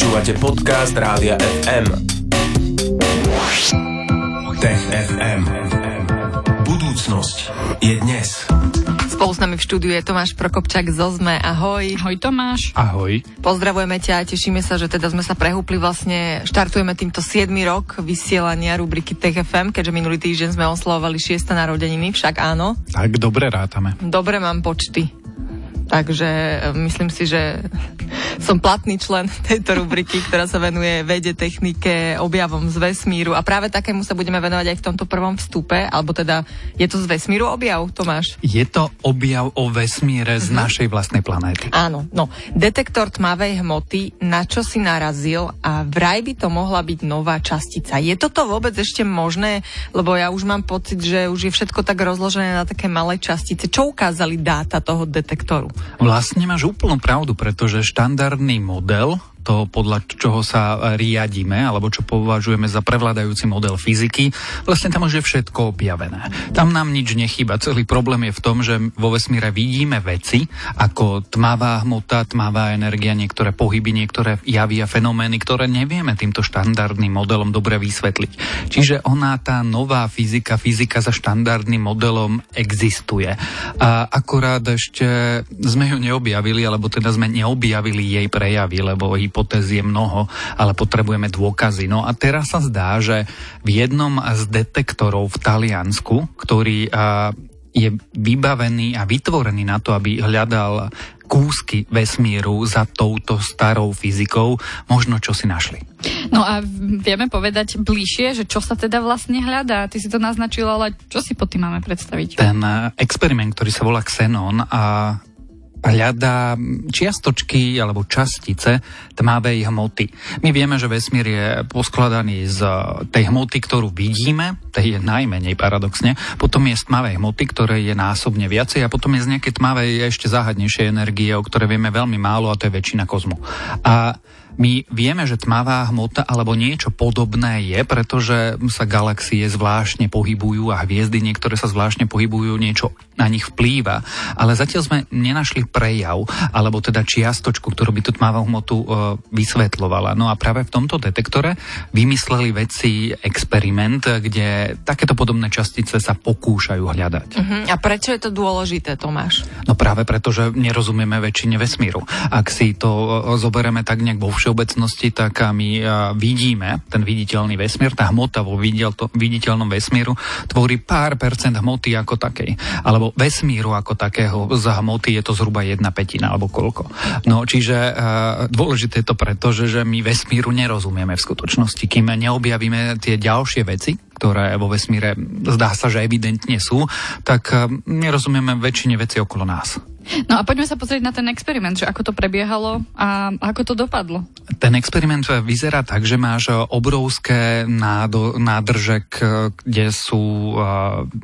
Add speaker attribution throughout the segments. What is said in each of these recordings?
Speaker 1: Počúvate podcast Rádia FM. Tech FM. Budúcnosť je dnes.
Speaker 2: Spolu s nami v štúdiu je Tomáš Prokopčák z Ozme. Ahoj.
Speaker 3: Ahoj Tomáš.
Speaker 4: Ahoj.
Speaker 2: Pozdravujeme ťa a tešíme sa, že teda sme sa prehúpli vlastne, štartujeme týmto 7. rok vysielania rubriky Tech FM, keďže minulý týždeň sme oslovovali 6. narodeniny, však áno.
Speaker 4: Tak dobre rátame.
Speaker 2: Dobre mám počty. Takže e, myslím si, že som platný člen tejto rubriky, ktorá sa venuje vede, technike, objavom z vesmíru a práve takému sa budeme venovať aj v tomto prvom vstupe, alebo teda je to z vesmíru objav, Tomáš?
Speaker 4: Je to objav o vesmíre z uh-huh. našej vlastnej planéty.
Speaker 2: Áno, no. Detektor tmavej hmoty, na čo si narazil a vraj by to mohla byť nová častica. Je toto vôbec ešte možné? Lebo ja už mám pocit, že už je všetko tak rozložené na také malé častice. Čo ukázali dáta toho detektoru?
Speaker 4: Vlastne máš úplnú pravdu, pretože štandardný model to, podľa čoho sa riadíme, alebo čo považujeme za prevládajúci model fyziky, vlastne tam už je všetko objavené. Tam nám nič nechýba. Celý problém je v tom, že vo vesmíre vidíme veci ako tmavá hmota, tmavá energia, niektoré pohyby, niektoré javy a fenomény, ktoré nevieme týmto štandardným modelom dobre vysvetliť. Čiže ona, tá nová fyzika, fyzika za štandardným modelom existuje. A akorát ešte sme ju neobjavili, alebo teda sme neobjavili jej prejavy, lebo hypotéz je mnoho, ale potrebujeme dôkazy. No a teraz sa zdá, že v jednom z detektorov v Taliansku, ktorý je vybavený a vytvorený na to, aby hľadal kúsky vesmíru za touto starou fyzikou, možno čo si našli.
Speaker 3: No a vieme povedať bližšie, že čo sa teda vlastne hľadá? Ty si to naznačil, ale čo si pod tým máme predstaviť?
Speaker 4: Ten experiment, ktorý sa volá Xenon a hľadá čiastočky alebo častice tmavej hmoty. My vieme, že vesmír je poskladaný z tej hmoty, ktorú vidíme, tej je najmenej paradoxne, potom je z tmavej hmoty, ktoré je násobne viacej a potom je z nejakej tmavej ešte záhadnejšej energie, o ktorej vieme veľmi málo a to je väčšina kozmu. A my vieme, že tmavá hmota alebo niečo podobné je, pretože sa galaxie zvláštne pohybujú a hviezdy niektoré sa zvláštne pohybujú, niečo na nich vplýva. Ale zatiaľ sme nenašli prejav, alebo teda čiastočku, ktorú by tú tmavú hmotu e, vysvetlovala. No a práve v tomto detektore vymysleli veci experiment, kde takéto podobné častice sa pokúšajú hľadať.
Speaker 2: Uh-huh. A prečo je to dôležité, Tomáš?
Speaker 4: No práve preto, že nerozumieme väčšine vesmíru. Ak si to e, zoberieme tak nejak vo všeobecnosti, tak my vidíme ten viditeľný vesmír, tá hmota vo viditeľnom vesmíru tvorí pár percent hmoty ako takej, alebo vesmíru ako takého z hmoty je to zhruba jedna petina alebo koľko. No čiže dôležité je to preto, že my vesmíru nerozumieme v skutočnosti, kým neobjavíme tie ďalšie veci, ktoré vo vesmíre zdá sa, že evidentne sú, tak nerozumieme väčšine veci okolo nás.
Speaker 3: No a poďme sa pozrieť na ten experiment, že ako to prebiehalo a ako to dopadlo.
Speaker 4: Ten experiment vyzerá tak, že máš obrovské nádrže, kde sú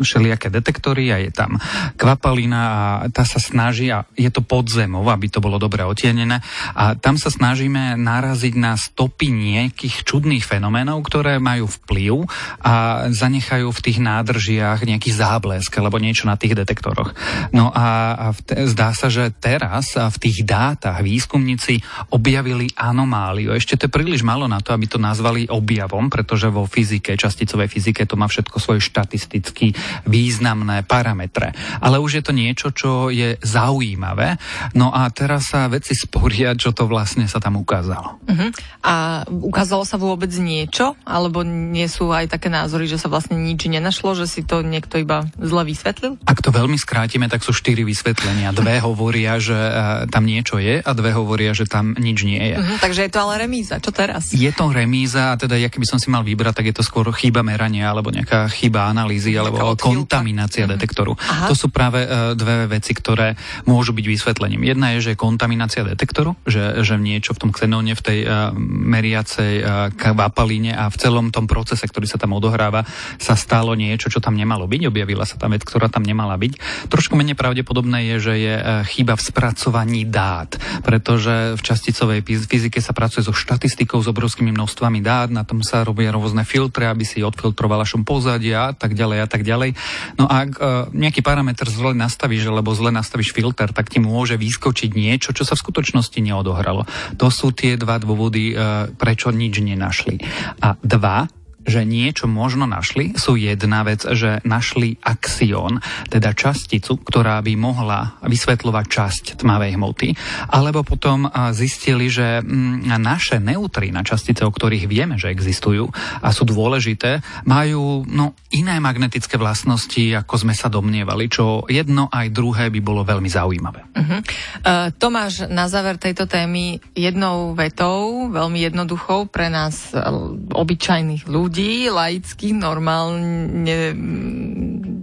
Speaker 4: všelijaké detektory a je tam kvapalina a tá sa snaží, a je to pod zemou, aby to bolo dobre otienené, a tam sa snažíme naraziť na stopy nejakých čudných fenoménov, ktoré majú vplyv a zanechajú v tých nádržiach nejaký záblesk alebo niečo na tých detektoroch. No a v te, zdá sa, že teraz v tých dátach výskumníci objavili anomáliu. Ešte to je príliš malo na to, aby to nazvali objavom, pretože vo fyzike, časticovej fyzike to má všetko svoje štatisticky významné parametre. Ale už je to niečo, čo je zaujímavé. No a teraz sa veci sporia, čo to vlastne sa tam ukázalo.
Speaker 2: Uh-huh. A ukázalo sa vôbec niečo? Alebo nie sú aj také názory, že sa vlastne nič nenašlo, že si to niekto iba zle vysvetlil?
Speaker 4: Ak to veľmi skrátime, tak sú štyri vysvetlenia dve hovoria, že uh, tam niečo je a dve hovoria, že tam nič nie je.
Speaker 2: Uh-huh, takže je to ale remíza. Čo teraz?
Speaker 4: Je to remíza a teda, ja keby som si mal vybrať, tak je to skôr chyba merania alebo nejaká chyba analýzy alebo kontaminácia uh-huh. detektoru. Aha. To sú práve uh, dve veci, ktoré môžu byť vysvetlením. Jedna je, že kontaminácia detektoru, že, že niečo v tom xenóne, v tej uh, meriacej uh, a v celom tom procese, ktorý sa tam odohráva, sa stalo niečo, čo tam nemalo byť. Objavila sa tam vec, ktorá tam nemala byť. Trošku menej pravdepodobné je, že je e, chyba v spracovaní dát, pretože v časticovej fyzike sa pracuje so štatistikou, s obrovskými množstvami dát, na tom sa robia rôzne filtre, aby si odfiltrovala šum pozadia a tak ďalej a tak ďalej. No a ak e, nejaký parameter zle nastavíš, alebo zle nastavíš filter, tak ti môže vyskočiť niečo, čo sa v skutočnosti neodohralo. To sú tie dva dôvody, prečo nič nenašli. A dva, že niečo možno našli, sú jedna vec, že našli axión, teda časticu, ktorá by mohla vysvetľovať časť tmavej hmoty, alebo potom zistili, že mm, naše neutrína, častice, o ktorých vieme, že existujú a sú dôležité, majú no, iné magnetické vlastnosti, ako sme sa domnievali, čo jedno aj druhé by bolo veľmi zaujímavé. Uh-huh.
Speaker 2: Uh, Tomáš, na záver tejto témy jednou vetou, veľmi jednoduchou pre nás obyčajných ľudí, ľudí, laických, normálne,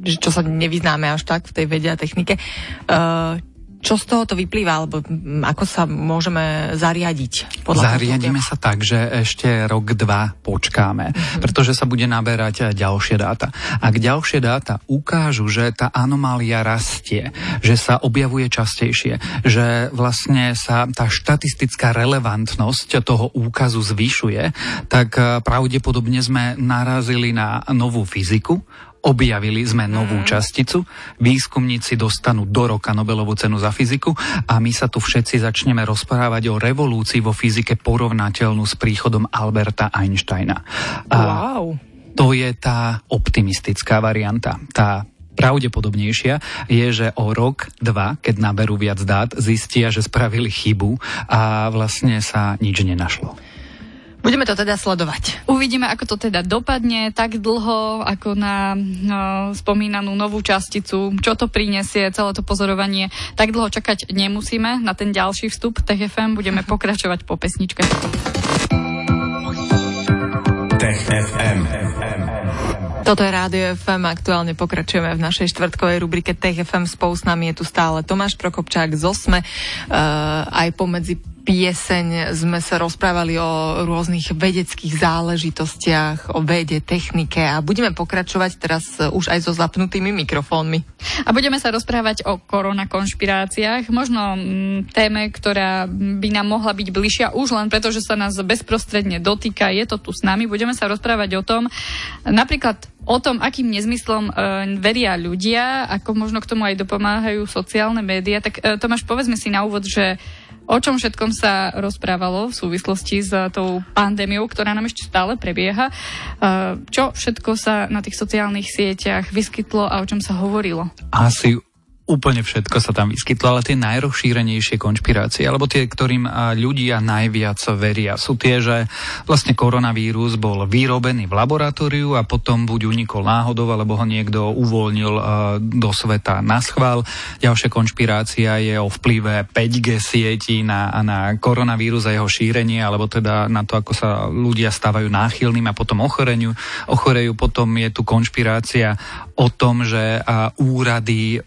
Speaker 2: čo sa nevyznáme až tak v tej vede a technike, uh, čo z toho to vyplýva, alebo ako sa môžeme zariadiť?
Speaker 4: Podľa Zariadíme sa tak, že ešte rok, dva počkáme, mm-hmm. pretože sa bude naberať ďalšie dáta. Ak ďalšie dáta ukážu, že tá anomália rastie, že sa objavuje častejšie, že vlastne sa tá štatistická relevantnosť toho úkazu zvyšuje, tak eh, pravdepodobne sme narazili na novú fyziku, objavili sme novú mm. časticu, výskumníci dostanú do roka Nobelovú cenu za fyziku a my sa tu všetci začneme rozprávať o revolúcii vo fyzike porovnateľnú s príchodom Alberta Einsteina.
Speaker 2: Wow.
Speaker 4: to je tá optimistická varianta, tá pravdepodobnejšia je, že o rok, dva, keď naberú viac dát, zistia, že spravili chybu a vlastne sa nič nenašlo.
Speaker 2: Budeme to teda sledovať.
Speaker 3: Uvidíme, ako to teda dopadne tak dlho, ako na no, spomínanú novú časticu, čo to prinesie, celé to pozorovanie. Tak dlho čakať nemusíme na ten ďalší vstup TFM, budeme pokračovať po pesničke.
Speaker 1: TFM.
Speaker 2: Toto je Rádio FM, aktuálne pokračujeme v našej štvrtkovej rubrike Tech FM. Spolu s nami je tu stále Tomáš Prokopčák z Osme, uh, aj pomedzi pieseň sme sa rozprávali o rôznych vedeckých záležitostiach, o vede, technike a budeme pokračovať teraz už aj so zapnutými mikrofónmi.
Speaker 3: A budeme sa rozprávať o koronakonšpiráciách, možno mm, téme, ktorá by nám mohla byť bližšia už len preto, že sa nás bezprostredne dotýka, je to tu s nami. Budeme sa rozprávať o tom, napríklad o tom, akým nezmyslom e, veria ľudia, ako možno k tomu aj dopomáhajú sociálne médiá. Tak e, Tomáš, povedzme si na úvod, že o čom všetkom sa rozprávalo v súvislosti s tou pandémiou, ktorá nám ešte stále prebieha. Čo všetko sa na tých sociálnych sieťach vyskytlo a o čom sa hovorilo?
Speaker 4: Asi úplne všetko sa tam vyskytlo, ale tie najrozšírenejšie konšpirácie, alebo tie, ktorým ľudia najviac veria, sú tie, že vlastne koronavírus bol vyrobený v laboratóriu a potom buď unikol náhodou, alebo ho niekto uvoľnil do sveta na schvál. Ďalšia konšpirácia je o vplyve 5G sieti na, na koronavírus a jeho šírenie, alebo teda na to, ako sa ľudia stávajú náchylným a potom ochoreniu. Ochorejú. Potom je tu konšpirácia o tom, že úrady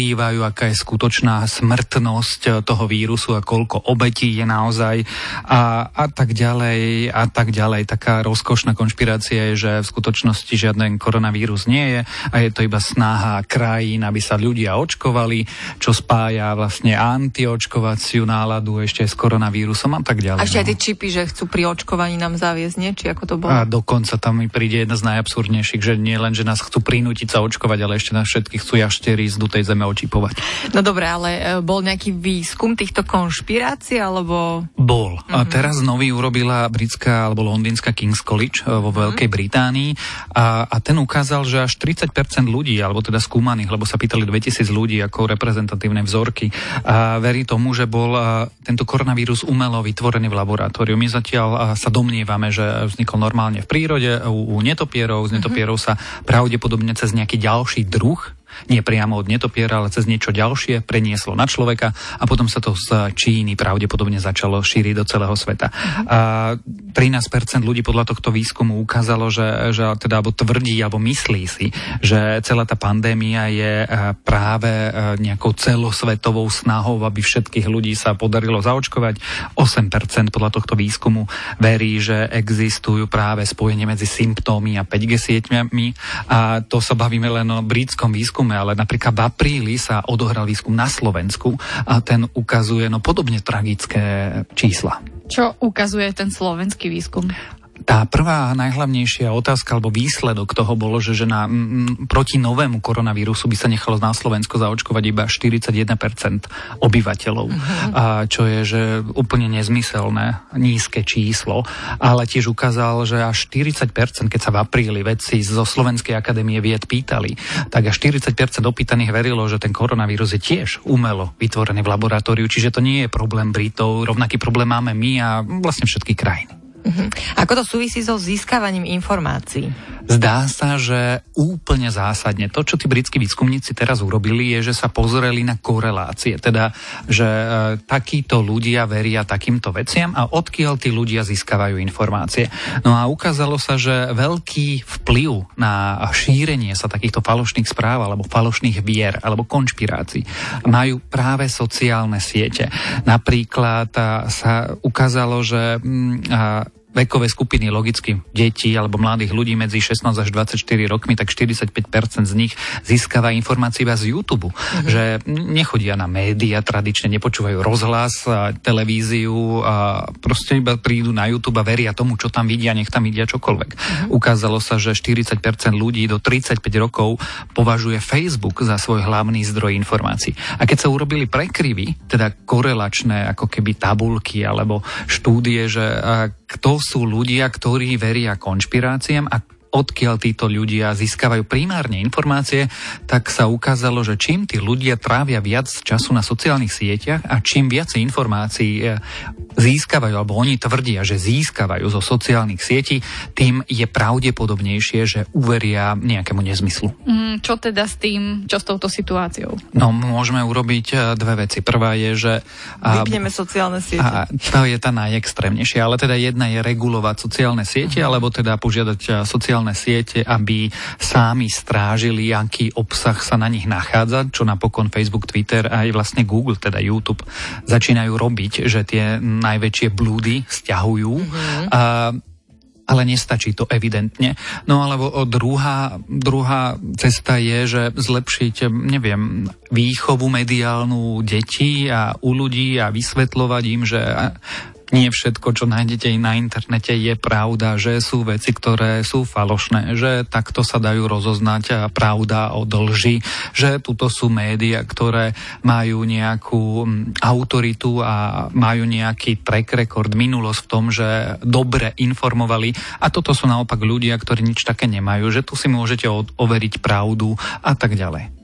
Speaker 4: ukrývajú, aká je skutočná smrtnosť toho vírusu a koľko obetí je naozaj a, a tak ďalej a tak ďalej. Taká rozkošná konšpirácia je, že v skutočnosti žiadny koronavírus nie je a je to iba snaha krajín, aby sa ľudia očkovali, čo spája vlastne antiočkovaciu náladu ešte s koronavírusom a tak ďalej.
Speaker 2: A ešte aj no. tie čipy, že chcú pri očkovaní nám zaviesť, nie? Či ako to bolo?
Speaker 4: A dokonca tam mi príde jedna z najabsurdnejších, že nie len, že nás chcú prinútiť sa očkovať, ale ešte nás všetkých chcú jaštery z dutej zeme očipovať.
Speaker 2: No dobre, ale e, bol nejaký výskum týchto konšpirácií, alebo...
Speaker 4: Bol. Mm-hmm. A mhm. teraz nový urobila britská alebo londýnska King's College e, vo mhm. Veľkej mm-hmm. Británii a, a ten ukázal, že až 30% ľudí, alebo teda skúmaných, lebo sa pýtali 2000 ľudí ako reprezentatívne vzorky, a verí tomu, že bol a, tento koronavírus umelo vytvorený v laboratóriu. My zatiaľ sa domnievame, že vznikol normálne v prírode u, u netopierov, z netopierov mm-hmm. sa pravdepodobne cez nejaký ďalší druh nie priamo od netopiera, ale cez niečo ďalšie prenieslo na človeka a potom sa to z Číny pravdepodobne začalo šíriť do celého sveta. A 13% ľudí podľa tohto výskumu ukázalo, že, že teda, alebo tvrdí, alebo myslí si, že celá tá pandémia je e, práve e, nejakou celosvetovou snahou, aby všetkých ľudí sa podarilo zaočkovať. 8% podľa tohto výskumu verí, že existujú práve spojenie medzi symptómy a 5G sieťami a to sa bavíme len o britskom výskumu výskume, ale napríklad v apríli sa odohral výskum na Slovensku a ten ukazuje no podobne tragické čísla.
Speaker 3: Čo ukazuje ten slovenský výskum?
Speaker 4: Tá prvá najhlavnejšia otázka alebo výsledok toho bolo, že, že na, m, proti novému koronavírusu by sa nechalo na Slovensku zaočkovať iba 41% obyvateľov, uh-huh. a čo je že úplne nezmyselné, nízke číslo, ale tiež ukázal, že až 40%, keď sa v apríli vedci zo Slovenskej akadémie vied pýtali, tak až 40% opýtaných verilo, že ten koronavírus je tiež umelo vytvorený v laboratóriu, čiže to nie je problém Britov, rovnaký problém máme my a vlastne všetky krajiny.
Speaker 2: Uh-huh. Ako to súvisí so získavaním informácií?
Speaker 4: Zdá sa, že úplne zásadne to, čo tí britskí výskumníci teraz urobili, je, že sa pozreli na korelácie. Teda, že e, takíto ľudia veria takýmto veciam a odkiaľ tí ľudia získavajú informácie. No a ukázalo sa, že veľký vplyv na šírenie sa takýchto falošných správ alebo falošných vier alebo konšpirácií majú práve sociálne siete. Napríklad sa ukázalo, že mm, vekové skupiny logicky detí alebo mladých ľudí medzi 16 až 24 rokmi, tak 45% z nich získava informácie iba z YouTube. Mm-hmm. Že nechodia na média tradične, nepočúvajú rozhlas, a televíziu a proste iba prídu na YouTube a veria tomu, čo tam vidia, nech tam vidia čokoľvek. Mm-hmm. Ukázalo sa, že 40% ľudí do 35 rokov považuje Facebook za svoj hlavný zdroj informácií. A keď sa urobili prekryvy, teda korelačné ako keby tabulky alebo štúdie, že kto sú ľudia, ktorí veria konšpiráciám a odkiaľ títo ľudia získavajú primárne informácie, tak sa ukázalo, že čím tí ľudia trávia viac času na sociálnych sieťach a čím viac informácií e, získavajú, alebo oni tvrdia, že získavajú zo sociálnych sietí, tým je pravdepodobnejšie, že uveria nejakému nezmyslu.
Speaker 3: Mm, čo teda s tým, čo s touto situáciou?
Speaker 4: No, môžeme urobiť e, dve veci. Prvá je, že...
Speaker 2: Vypneme sociálne siete. A
Speaker 4: to je tá najextrémnejšia, ale teda jedna je regulovať sociálne siete, uh-huh. alebo teda požiadať e, sociálne sociálne siete, aby sami strážili, aký obsah sa na nich nachádza, čo napokon Facebook, Twitter a aj vlastne Google, teda YouTube, začínajú robiť, že tie najväčšie blúdy stiahujú. Mm-hmm. A, ale nestačí to evidentne. No alebo druhá, druhá cesta je, že zlepšiť, neviem, výchovu mediálnu detí a u ľudí a vysvetľovať im, že nie všetko, čo nájdete na internete, je pravda, že sú veci, ktoré sú falošné, že takto sa dajú rozoznať pravda od lži, že tuto sú médiá, ktoré majú nejakú mm, autoritu a majú nejaký track record, minulosť v tom, že dobre informovali a toto sú naopak ľudia, ktorí nič také nemajú, že tu si môžete overiť pravdu a tak ďalej.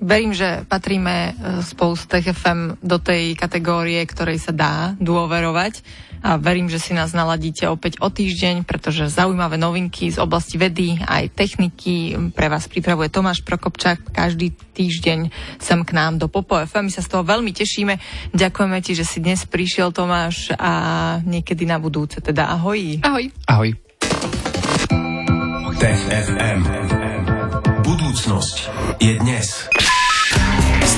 Speaker 2: Verím, že patríme e, spolu s TFM do tej kategórie, ktorej sa dá dôverovať a verím, že si nás naladíte opäť o týždeň, pretože zaujímavé novinky z oblasti vedy aj techniky pre vás pripravuje Tomáš Prokopčák každý týždeň sem k nám do Popo FM. My sa z toho veľmi tešíme. Ďakujeme ti, že si dnes prišiel Tomáš a niekedy na budúce. Teda ahoj.
Speaker 3: Ahoj.
Speaker 4: Ahoj.
Speaker 1: Tech FM. Budúcnosť je dnes.